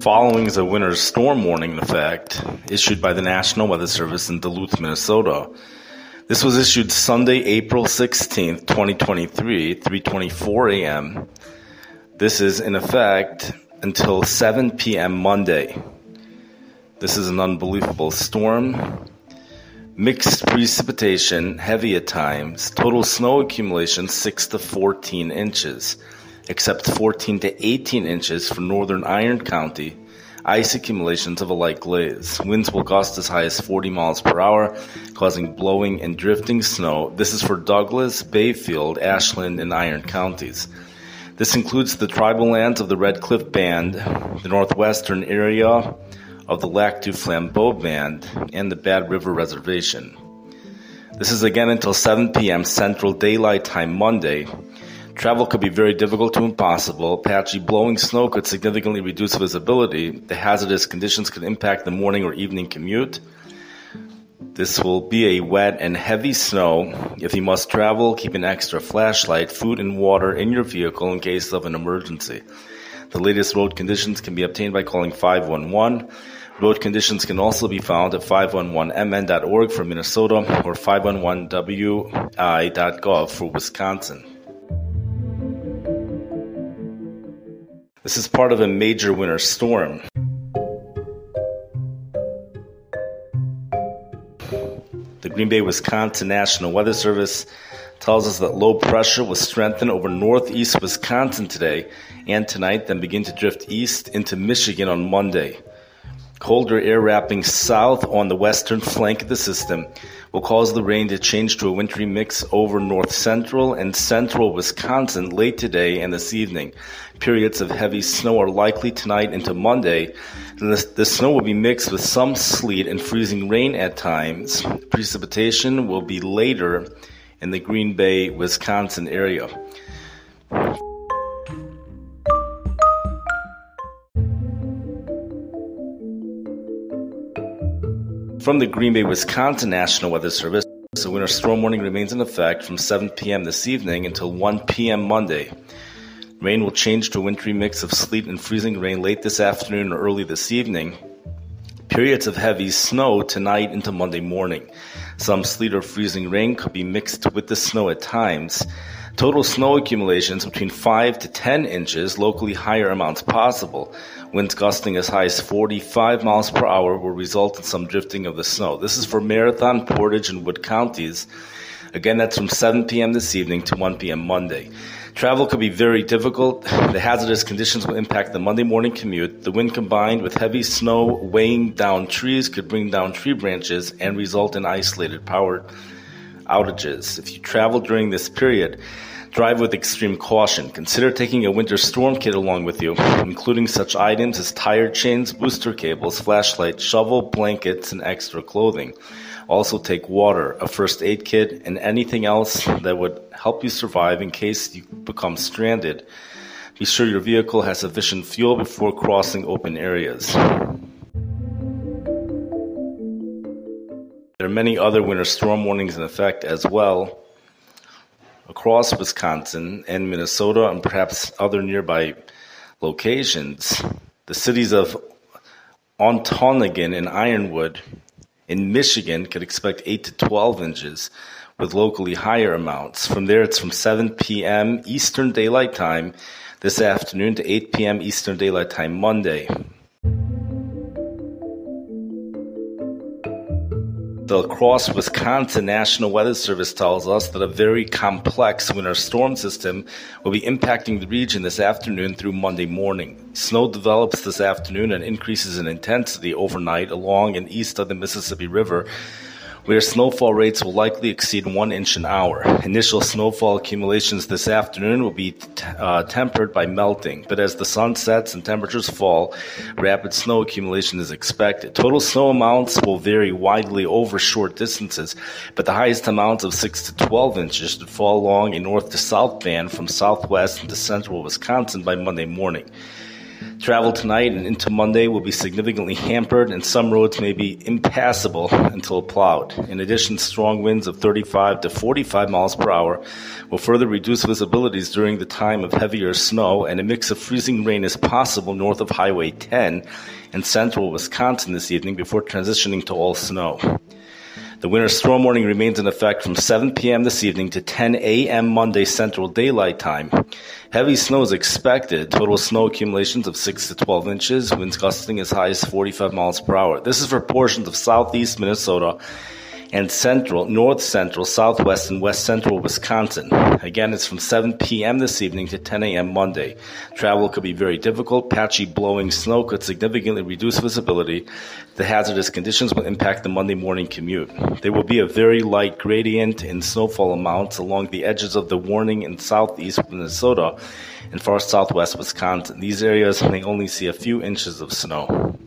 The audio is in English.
Following is a winter storm warning in effect issued by the National Weather Service in Duluth, Minnesota. This was issued Sunday, April 16th, 2023, 3:24 a.m. This is in effect until 7 p.m. Monday. This is an unbelievable storm. Mixed precipitation, heavy at times. Total snow accumulation 6 to 14 inches except 14 to 18 inches for northern Iron County. Ice accumulations of a light glaze. Winds will gust as high as 40 miles per hour, causing blowing and drifting snow. This is for Douglas, Bayfield, Ashland, and Iron counties. This includes the tribal lands of the Red Cliff Band, the northwestern area of the Lac du Flambeau Band, and the Bad River Reservation. This is again until 7 p.m. Central Daylight Time Monday, Travel could be very difficult to impossible. Patchy blowing snow could significantly reduce visibility. The hazardous conditions could impact the morning or evening commute. This will be a wet and heavy snow. If you must travel, keep an extra flashlight, food, and water in your vehicle in case of an emergency. The latest road conditions can be obtained by calling 511. Road conditions can also be found at 511mn.org for Minnesota or 511wi.gov for Wisconsin. This is part of a major winter storm. The Green Bay, Wisconsin National Weather Service tells us that low pressure will strengthen over northeast Wisconsin today and tonight, then begin to drift east into Michigan on Monday. Colder air wrapping south on the western flank of the system will cause the rain to change to a wintry mix over north central and central Wisconsin late today and this evening. Periods of heavy snow are likely tonight into Monday. The, the snow will be mixed with some sleet and freezing rain at times. Precipitation will be later in the Green Bay, Wisconsin area. From the Green Bay, Wisconsin National Weather Service, the winter storm warning remains in effect from 7 p.m. this evening until 1 p.m. Monday. Rain will change to a wintry mix of sleet and freezing rain late this afternoon or early this evening. Periods of heavy snow tonight into Monday morning. Some sleet or freezing rain could be mixed with the snow at times. Total snow accumulations between 5 to 10 inches, locally higher amounts possible. Winds gusting as high as 45 miles per hour will result in some drifting of the snow. This is for Marathon, Portage, and Wood counties. Again, that's from 7 p.m. this evening to 1 p.m. Monday. Travel could be very difficult. The hazardous conditions will impact the Monday morning commute. The wind combined with heavy snow weighing down trees could bring down tree branches and result in isolated power outages. If you travel during this period, Drive with extreme caution. Consider taking a winter storm kit along with you, including such items as tire chains, booster cables, flashlight, shovel, blankets, and extra clothing. Also take water, a first aid kit, and anything else that would help you survive in case you become stranded. Be sure your vehicle has sufficient fuel before crossing open areas. Many other winter storm warnings in effect as well across Wisconsin and Minnesota and perhaps other nearby locations. The cities of Ontonagon and Ironwood in Michigan could expect 8 to 12 inches with locally higher amounts. From there, it's from 7 p.m. Eastern Daylight Time this afternoon to 8 p.m. Eastern Daylight Time Monday. La Crosse Wisconsin National Weather Service tells us that a very complex winter storm system will be impacting the region this afternoon through Monday morning. Snow develops this afternoon and increases in intensity overnight along and east of the Mississippi River where snowfall rates will likely exceed one inch an hour. Initial snowfall accumulations this afternoon will be uh, tempered by melting, but as the sun sets and temperatures fall, rapid snow accumulation is expected. Total snow amounts will vary widely over short distances, but the highest amounts of 6 to 12 inches should fall along a north to south band from southwest into central Wisconsin by Monday morning. Travel tonight and into Monday will be significantly hampered, and some roads may be impassable until plowed. In addition, strong winds of 35 to 45 miles per hour will further reduce visibilities during the time of heavier snow, and a mix of freezing rain is possible north of Highway 10 in central Wisconsin this evening before transitioning to all snow. The winter storm warning remains in effect from 7 p.m. this evening to 10 a.m. Monday Central Daylight Time. Heavy snow is expected. Total snow accumulations of 6 to 12 inches, winds gusting as high as 45 miles per hour. This is for portions of southeast Minnesota and central, north central, southwest, and west central Wisconsin. Again, it's from 7 p.m. this evening to 10 a.m. Monday. Travel could be very difficult. Patchy blowing snow could significantly reduce visibility. The hazardous conditions will impact the Monday morning commute. There will be a very light gradient in snowfall amounts along the edges of the warning in southeast Minnesota and far southwest Wisconsin. These areas may only see a few inches of snow.